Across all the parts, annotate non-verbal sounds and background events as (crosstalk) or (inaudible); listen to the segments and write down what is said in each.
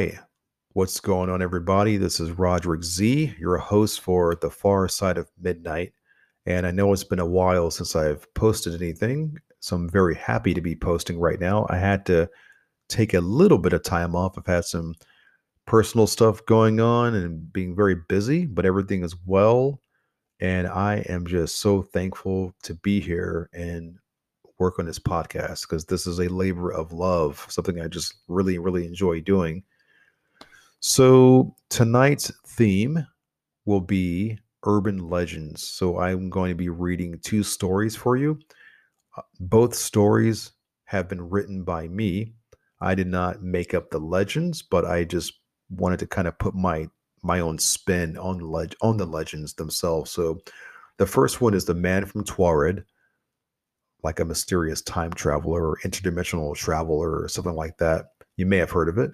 Hi, what's going on, everybody? This is Roderick Z, your host for The Far Side of Midnight. And I know it's been a while since I've posted anything, so I'm very happy to be posting right now. I had to take a little bit of time off. I've had some personal stuff going on and being very busy, but everything is well. And I am just so thankful to be here and work on this podcast because this is a labor of love, something I just really, really enjoy doing. So tonight's theme will be urban legends. So I'm going to be reading two stories for you. Uh, both stories have been written by me. I did not make up the legends, but I just wanted to kind of put my my own spin on the leg- on the legends themselves. So the first one is the man from Taured, like a mysterious time traveler or interdimensional traveler or something like that. You may have heard of it.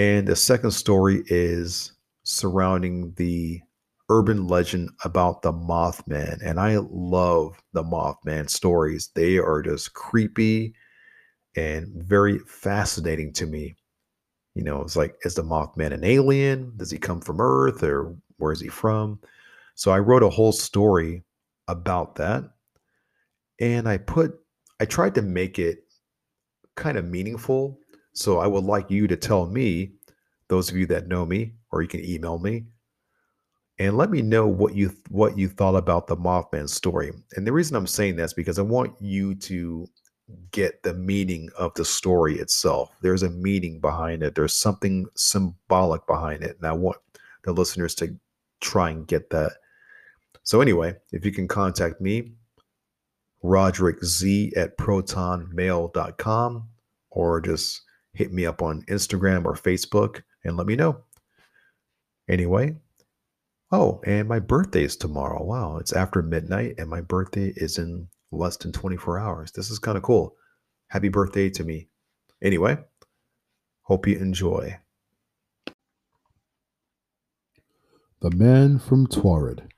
And the second story is surrounding the urban legend about the Mothman. And I love the Mothman stories. They are just creepy and very fascinating to me. You know, it's like, is the Mothman an alien? Does he come from Earth or where is he from? So I wrote a whole story about that. And I put, I tried to make it kind of meaningful so I would like you to tell me, those of you that know me, or you can email me, and let me know what you what you thought about the Mothman story. And the reason I'm saying that is because I want you to get the meaning of the story itself. There's a meaning behind it. There's something symbolic behind it. And I want the listeners to try and get that. So anyway, if you can contact me, Roderick Z at protonmail.com or just hit me up on Instagram or Facebook and let me know. Anyway, oh, and my birthday is tomorrow. Wow, it's after midnight, and my birthday is in less than 24 hours. This is kind of cool. Happy birthday to me. Anyway, hope you enjoy. The Man from Taured.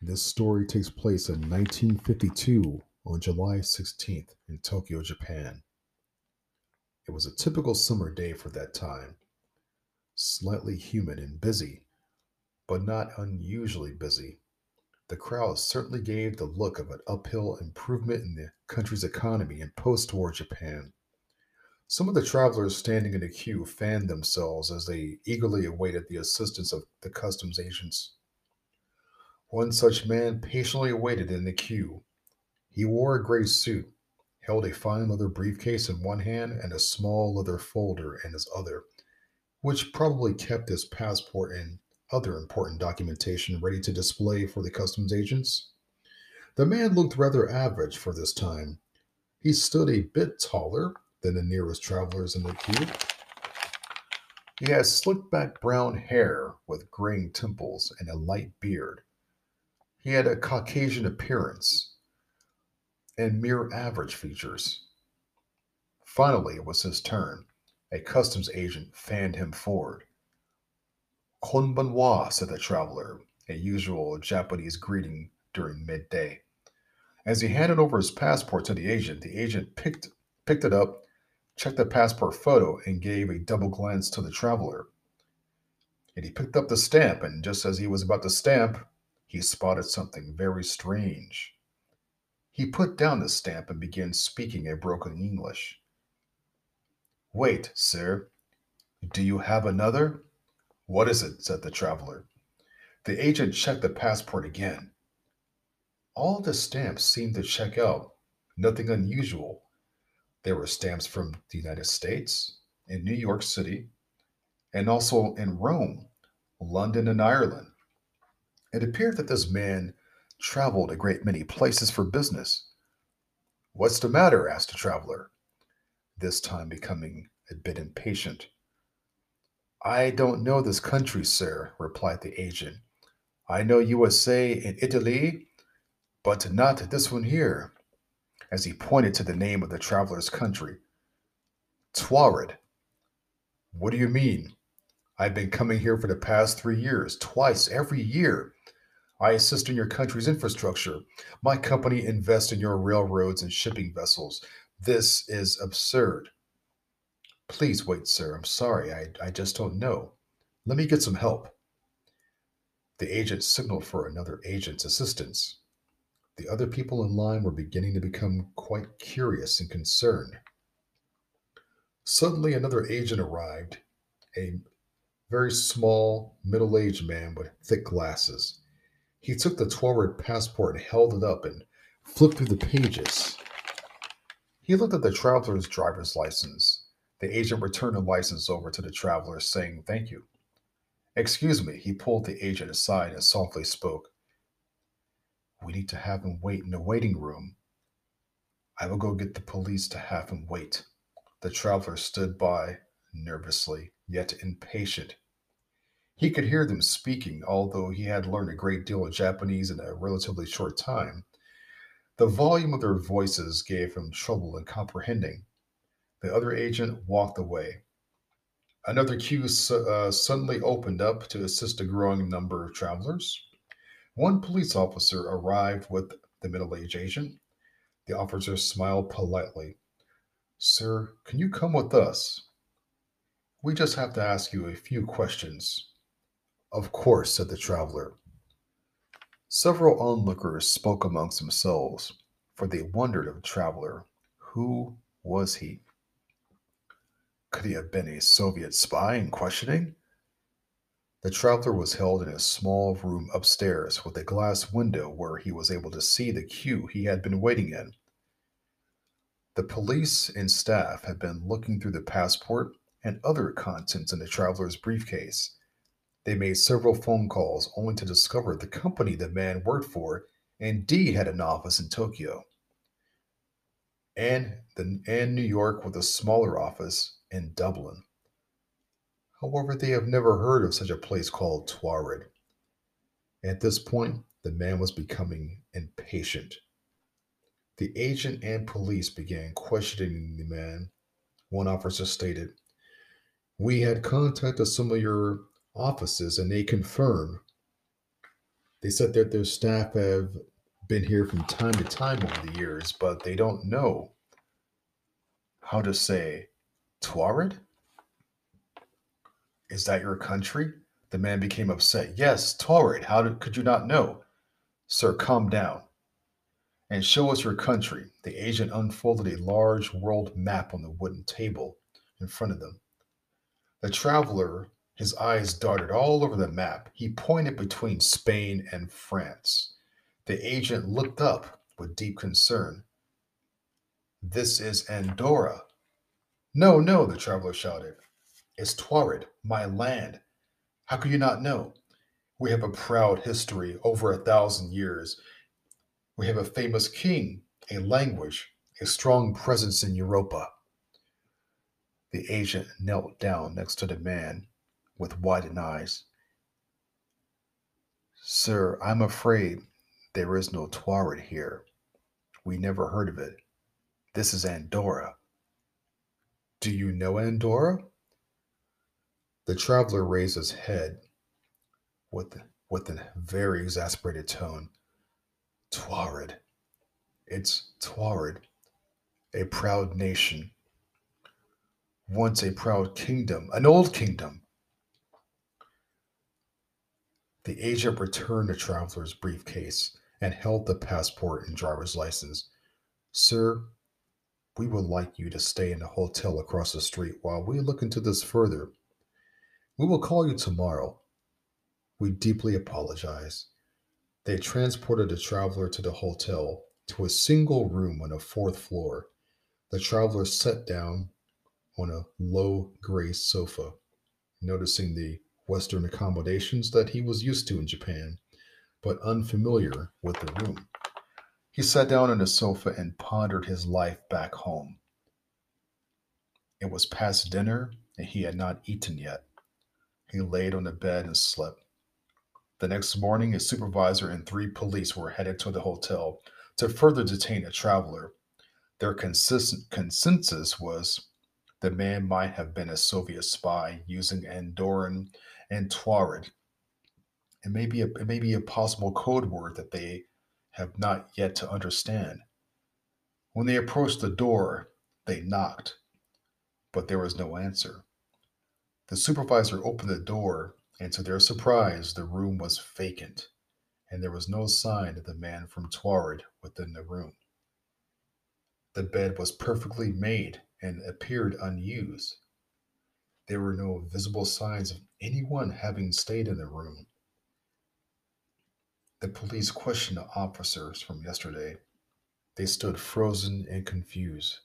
This story takes place in 1952 on July 16th in Tokyo, Japan. It was a typical summer day for that time. Slightly humid and busy, but not unusually busy. The crowd certainly gave the look of an uphill improvement in the country's economy in post war Japan. Some of the travelers standing in the queue fanned themselves as they eagerly awaited the assistance of the customs agents. One such man patiently waited in the queue. He wore a gray suit held a fine leather briefcase in one hand and a small leather folder in his other, which probably kept his passport and other important documentation ready to display for the customs agents. The man looked rather average for this time. He stood a bit taller than the nearest travelers in the queue. He had slick back brown hair with graying temples and a light beard. He had a Caucasian appearance and mere average features. Finally, it was his turn. A customs agent fanned him forward. Konbanwa, said the traveler, a usual Japanese greeting during midday. As he handed over his passport to the agent, the agent picked, picked it up, checked the passport photo, and gave a double glance to the traveler. And he picked up the stamp, and just as he was about to stamp, he spotted something very strange. He put down the stamp and began speaking a broken English. Wait, sir. Do you have another? What is it? said the traveler. The agent checked the passport again. All the stamps seemed to check out, nothing unusual. There were stamps from the United States, in New York City, and also in Rome, London, and Ireland. It appeared that this man traveled a great many places for business. What's the matter? asked the traveler, this time becoming a bit impatient. I don't know this country, sir, replied the agent. I know USA and Italy, but not this one here, as he pointed to the name of the traveler's country. Taured. What do you mean? I've been coming here for the past three years, twice every year, I assist in your country's infrastructure. My company invests in your railroads and shipping vessels. This is absurd. Please wait, sir. I'm sorry. I, I just don't know. Let me get some help. The agent signaled for another agent's assistance. The other people in line were beginning to become quite curious and concerned. Suddenly, another agent arrived, a very small, middle aged man with thick glasses. He took the Taured passport held it up and flipped through the pages. He looked at the traveler's driver's license. The agent returned the license over to the traveler, saying, Thank you. Excuse me, he pulled the agent aside and softly spoke. We need to have him wait in the waiting room. I will go get the police to have him wait. The traveler stood by, nervously, yet impatient. He could hear them speaking, although he had learned a great deal of Japanese in a relatively short time. The volume of their voices gave him trouble in comprehending. The other agent walked away. Another queue uh, suddenly opened up to assist a growing number of travelers. One police officer arrived with the middle aged agent. The officer smiled politely. Sir, can you come with us? We just have to ask you a few questions. Of course, said the traveler. Several onlookers spoke amongst themselves, for they wondered of the traveler. Who was he? Could he have been a Soviet spy in questioning? The traveler was held in a small room upstairs with a glass window where he was able to see the queue he had been waiting in. The police and staff had been looking through the passport and other contents in the traveler's briefcase. They made several phone calls only to discover the company the man worked for indeed had an office in Tokyo and, the, and New York with a smaller office in Dublin. However, they have never heard of such a place called Taured. At this point, the man was becoming impatient. The agent and police began questioning the man. One officer stated, We had contacted some of your offices and they confirm. They said that their staff have been here from time to time over the years, but they don't know how to say Taured? Is that your country? The man became upset. Yes, Taured. How did, could you not know? Sir, calm down and show us your country. The agent unfolded a large world map on the wooden table in front of them. The traveler, his eyes darted all over the map. He pointed between Spain and France. The agent looked up with deep concern. This is Andorra. No, no, the traveler shouted. It's Taured, my land. How could you not know? We have a proud history over a thousand years. We have a famous king, a language, a strong presence in Europa. The agent knelt down next to the man with widened eyes. Sir, I'm afraid there is no Taured here. We never heard of it. This is Andorra. Do you know Andorra? The traveler raised his head with, with a very exasperated tone. Taured. It's Taured, a proud nation. Once a proud kingdom, an old kingdom. The agent returned the traveler's briefcase and held the passport and driver's license. Sir, we would like you to stay in the hotel across the street while we look into this further. We will call you tomorrow. We deeply apologize. They transported the traveler to the hotel to a single room on the fourth floor. The traveler sat down on a low gray sofa, noticing the Western accommodations that he was used to in Japan, but unfamiliar with the room. He sat down on a sofa and pondered his life back home. It was past dinner, and he had not eaten yet. He laid on the bed and slept. The next morning, his supervisor and three police were headed to the hotel to further detain a traveler. Their consistent consensus was the man might have been a Soviet spy using Andorran and Taured. It may be a, it may be a possible code word that they have not yet to understand. When they approached the door, they knocked. but there was no answer. The supervisor opened the door, and to their surprise, the room was vacant, and there was no sign of the man from Taured within the room. The bed was perfectly made and appeared unused. There were no visible signs of anyone having stayed in the room. The police questioned the officers from yesterday. They stood frozen and confused.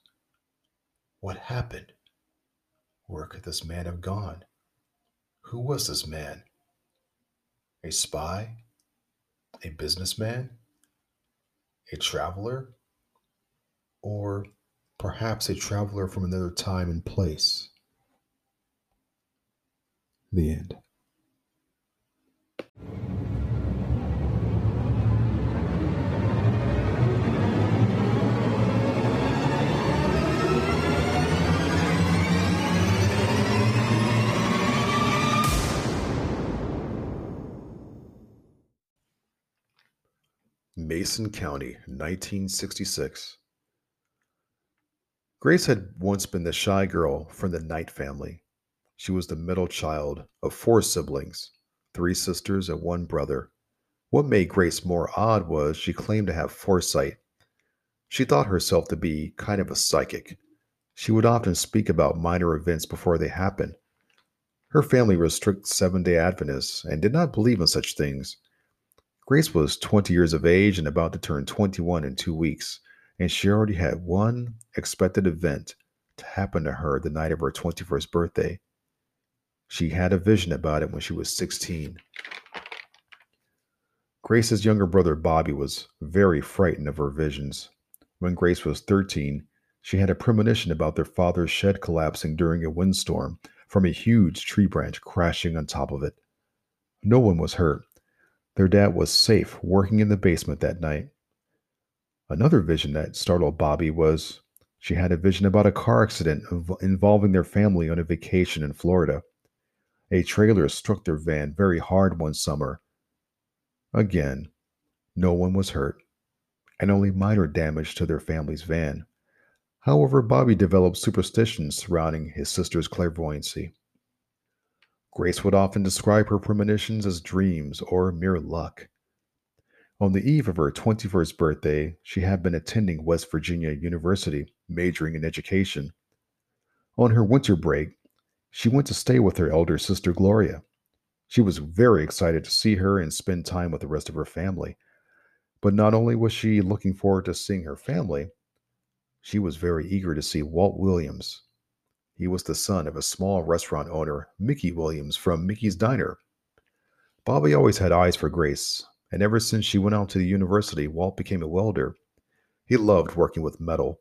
What happened? Where could this man have gone? Who was this man? A spy? A businessman? A traveler? Or perhaps a traveler from another time and place? The end. Mason County, 1966. Grace had once been the shy girl from the Knight family. She was the middle child of four siblings, three sisters and one brother. What made Grace more odd was she claimed to have foresight. She thought herself to be kind of a psychic. She would often speak about minor events before they happened. Her family was strict Seven day Adventists and did not believe in such things. Grace was 20 years of age and about to turn 21 in two weeks, and she already had one expected event to happen to her the night of her 21st birthday. She had a vision about it when she was 16. Grace's younger brother Bobby was very frightened of her visions. When Grace was 13, she had a premonition about their father's shed collapsing during a windstorm from a huge tree branch crashing on top of it. No one was hurt. Their dad was safe working in the basement that night. Another vision that startled Bobby was she had a vision about a car accident involving their family on a vacation in Florida. A trailer struck their van very hard one summer. Again, no one was hurt, and only minor damage to their family's van. However, Bobby developed superstitions surrounding his sister's clairvoyancy. Grace would often describe her premonitions as dreams or mere luck. On the eve of her 21st birthday, she had been attending West Virginia University, majoring in education. On her winter break, she went to stay with her elder sister Gloria. She was very excited to see her and spend time with the rest of her family. But not only was she looking forward to seeing her family, she was very eager to see Walt Williams. He was the son of a small restaurant owner, Mickey Williams from Mickey's Diner. Bobby always had eyes for Grace, and ever since she went out to the university, Walt became a welder. He loved working with metal.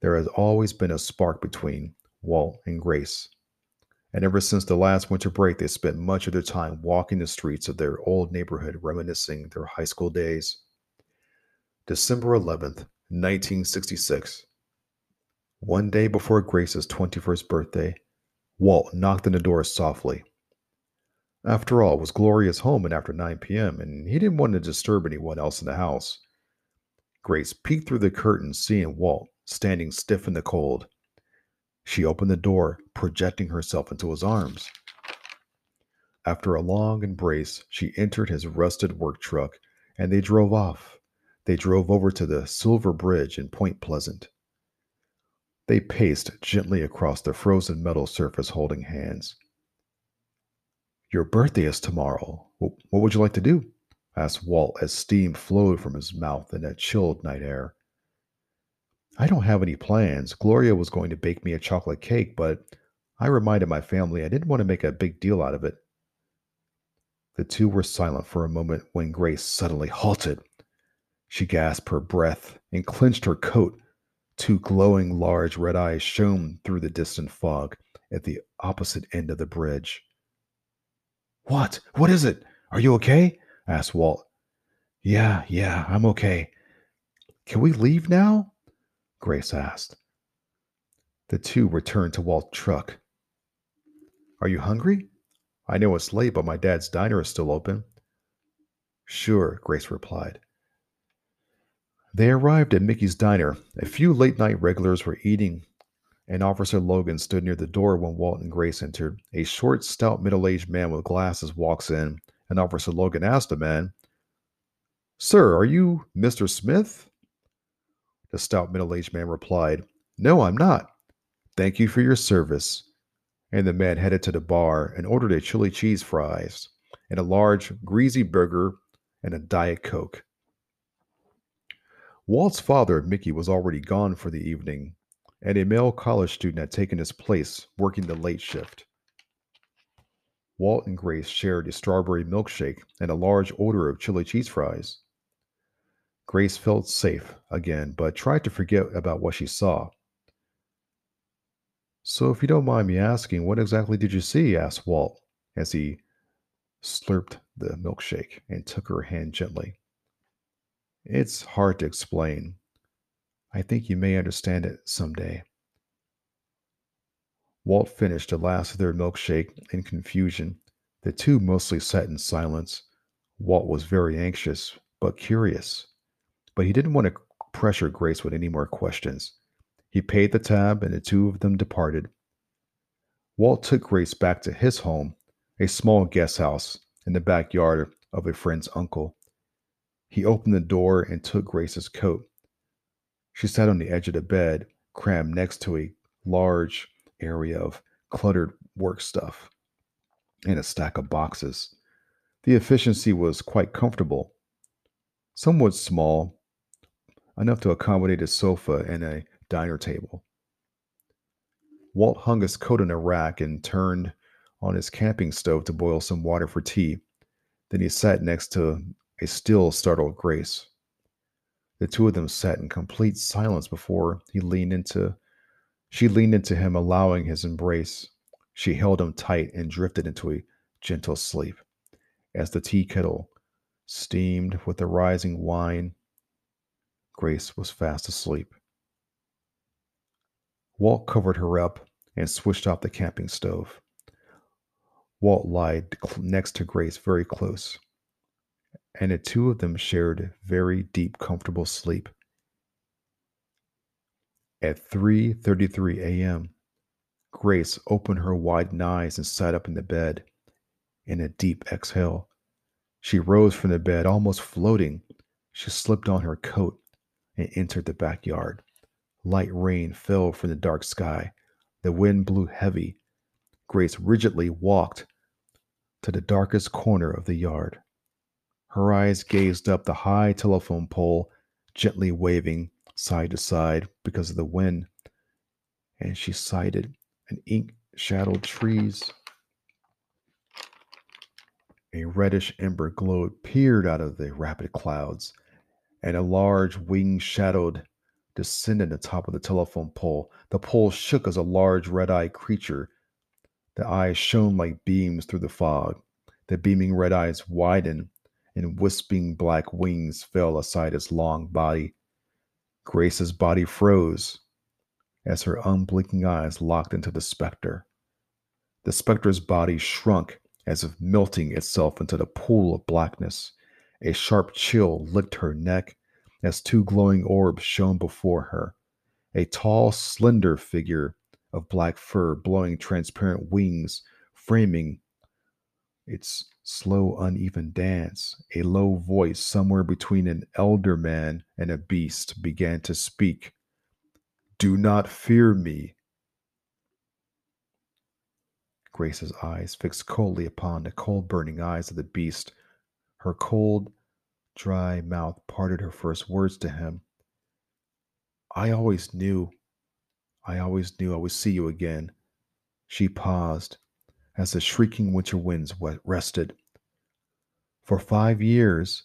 There has always been a spark between Walt, and Grace. And ever since the last winter break, they spent much of their time walking the streets of their old neighborhood, reminiscing their high school days. December 11th, 1966. One day before Grace's 21st birthday, Walt knocked on the door softly. After all, it was Gloria's home and after 9 p.m., and he didn't want to disturb anyone else in the house. Grace peeked through the curtain, seeing Walt standing stiff in the cold. She opened the door, projecting herself into his arms. After a long embrace, she entered his rusted work truck and they drove off. They drove over to the Silver Bridge in Point Pleasant. They paced gently across the frozen metal surface, holding hands. Your birthday is tomorrow. What would you like to do? asked Walt as steam flowed from his mouth in that chilled night air. I don't have any plans. Gloria was going to bake me a chocolate cake, but I reminded my family I didn't want to make a big deal out of it. The two were silent for a moment when Grace suddenly halted. She gasped her breath and clenched her coat. Two glowing, large red eyes shone through the distant fog at the opposite end of the bridge. What? What is it? Are you okay? asked Walt. Yeah, yeah, I'm okay. Can we leave now? Grace asked. The two returned to Walt's truck. Are you hungry? I know it's late, but my dad's diner is still open. Sure, Grace replied. They arrived at Mickey's diner. A few late night regulars were eating and Officer Logan stood near the door when Walt and Grace entered. A short, stout, middle aged man with glasses walks in, and Officer Logan asked the man, Sir, are you Mr. Smith? The stout, middle aged man replied, No, I'm not. Thank you for your service. And the man headed to the bar and ordered a chili cheese fries and a large, greasy burger and a Diet Coke. Walt's father, Mickey, was already gone for the evening, and a male college student had taken his place, working the late shift. Walt and Grace shared a strawberry milkshake and a large order of chili cheese fries. Grace felt safe again, but tried to forget about what she saw. So, if you don't mind me asking, what exactly did you see? asked Walt as he slurped the milkshake and took her hand gently. It's hard to explain. I think you may understand it someday. Walt finished the last of their milkshake in confusion. The two mostly sat in silence. Walt was very anxious, but curious. But he didn't want to pressure Grace with any more questions. He paid the tab, and the two of them departed. Walt took Grace back to his home, a small guest house in the backyard of a friend's uncle. He opened the door and took Grace's coat. She sat on the edge of the bed, crammed next to a large area of cluttered work stuff and a stack of boxes. The efficiency was quite comfortable, somewhat small, enough to accommodate a sofa and a diner table. Walt hung his coat on a rack and turned on his camping stove to boil some water for tea. Then he sat next to a still startled Grace. The two of them sat in complete silence before he leaned into she leaned into him, allowing his embrace. She held him tight and drifted into a gentle sleep. As the tea kettle steamed with the rising wine, Grace was fast asleep. Walt covered her up and switched off the camping stove. Walt lied next to Grace very close and the two of them shared very deep, comfortable sleep. At 3:33 a.m., Grace opened her widened eyes and sat up in the bed. In a deep exhale, she rose from the bed, almost floating. She slipped on her coat and entered the backyard. Light rain fell from the dark sky. The wind blew heavy. Grace rigidly walked to the darkest corner of the yard. Her eyes gazed up the high telephone pole, gently waving side to side because of the wind, and she sighted an ink shadowed trees. A reddish ember glow peered out of the rapid clouds, and a large wing shadowed descended the top of the telephone pole. The pole shook as a large red eyed creature. The eyes shone like beams through the fog. The beaming red eyes widened and wisping black wings fell aside his long body. Grace's body froze as her unblinking eyes locked into the specter. The specter's body shrunk as if melting itself into the pool of blackness. A sharp chill licked her neck as two glowing orbs shone before her. A tall, slender figure of black fur blowing transparent wings, framing its slow, uneven dance, a low voice somewhere between an elder man and a beast began to speak. Do not fear me. Grace's eyes fixed coldly upon the cold burning eyes of the beast. Her cold, dry mouth parted her first words to him. I always knew, I always knew I would see you again. She paused, as the shrieking winter winds rested. For five years,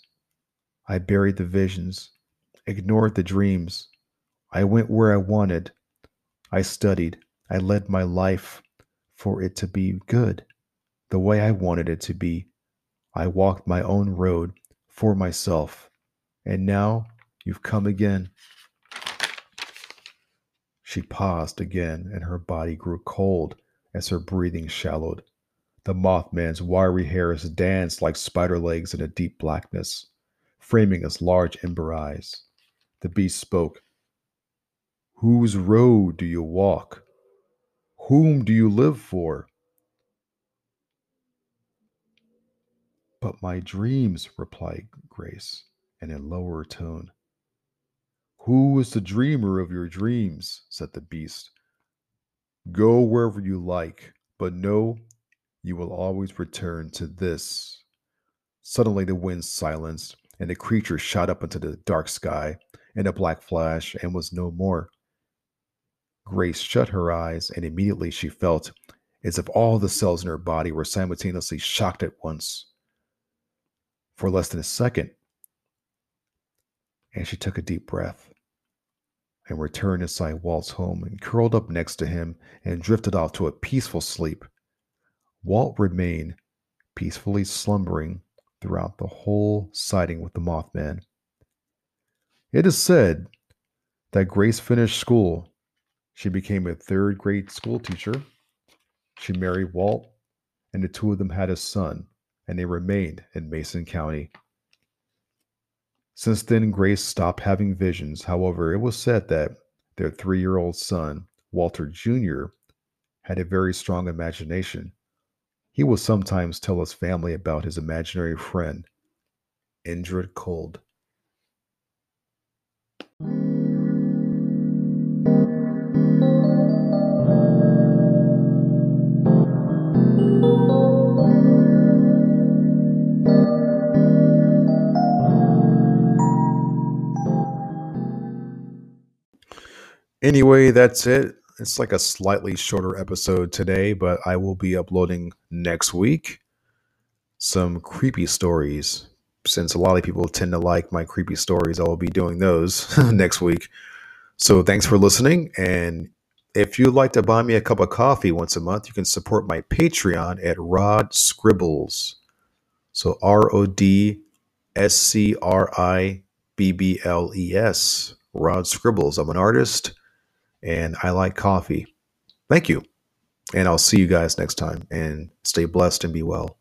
I buried the visions, ignored the dreams. I went where I wanted. I studied. I led my life for it to be good, the way I wanted it to be. I walked my own road for myself. And now you've come again. She paused again, and her body grew cold as her breathing shallowed. The Mothman's wiry hairs danced like spider legs in a deep blackness, framing his large ember eyes. The beast spoke. Whose road do you walk? Whom do you live for? But my dreams, replied Grace in a lower tone. Who is the dreamer of your dreams? said the beast. Go wherever you like, but know you will always return to this. Suddenly the wind silenced, and the creature shot up into the dark sky in a black flash and was no more. Grace shut her eyes, and immediately she felt as if all the cells in her body were simultaneously shocked at once. For less than a second, and she took a deep breath and returned inside Walt's home and curled up next to him and drifted off to a peaceful sleep. Walt remained peacefully slumbering throughout the whole sighting with the Mothman. It is said that Grace finished school. She became a third grade school teacher. She married Walt, and the two of them had a son, and they remained in Mason County. Since then, Grace stopped having visions. However, it was said that their three year old son, Walter Jr., had a very strong imagination. He will sometimes tell his family about his imaginary friend, Indrid Cold. Anyway, that's it. It's like a slightly shorter episode today, but I will be uploading next week some creepy stories. Since a lot of people tend to like my creepy stories, I will be doing those (laughs) next week. So thanks for listening. And if you'd like to buy me a cup of coffee once a month, you can support my Patreon at Rod Scribbles. So R O D S C R I B B L E S. Rod Scribbles. I'm an artist and I like coffee. Thank you. And I'll see you guys next time and stay blessed and be well.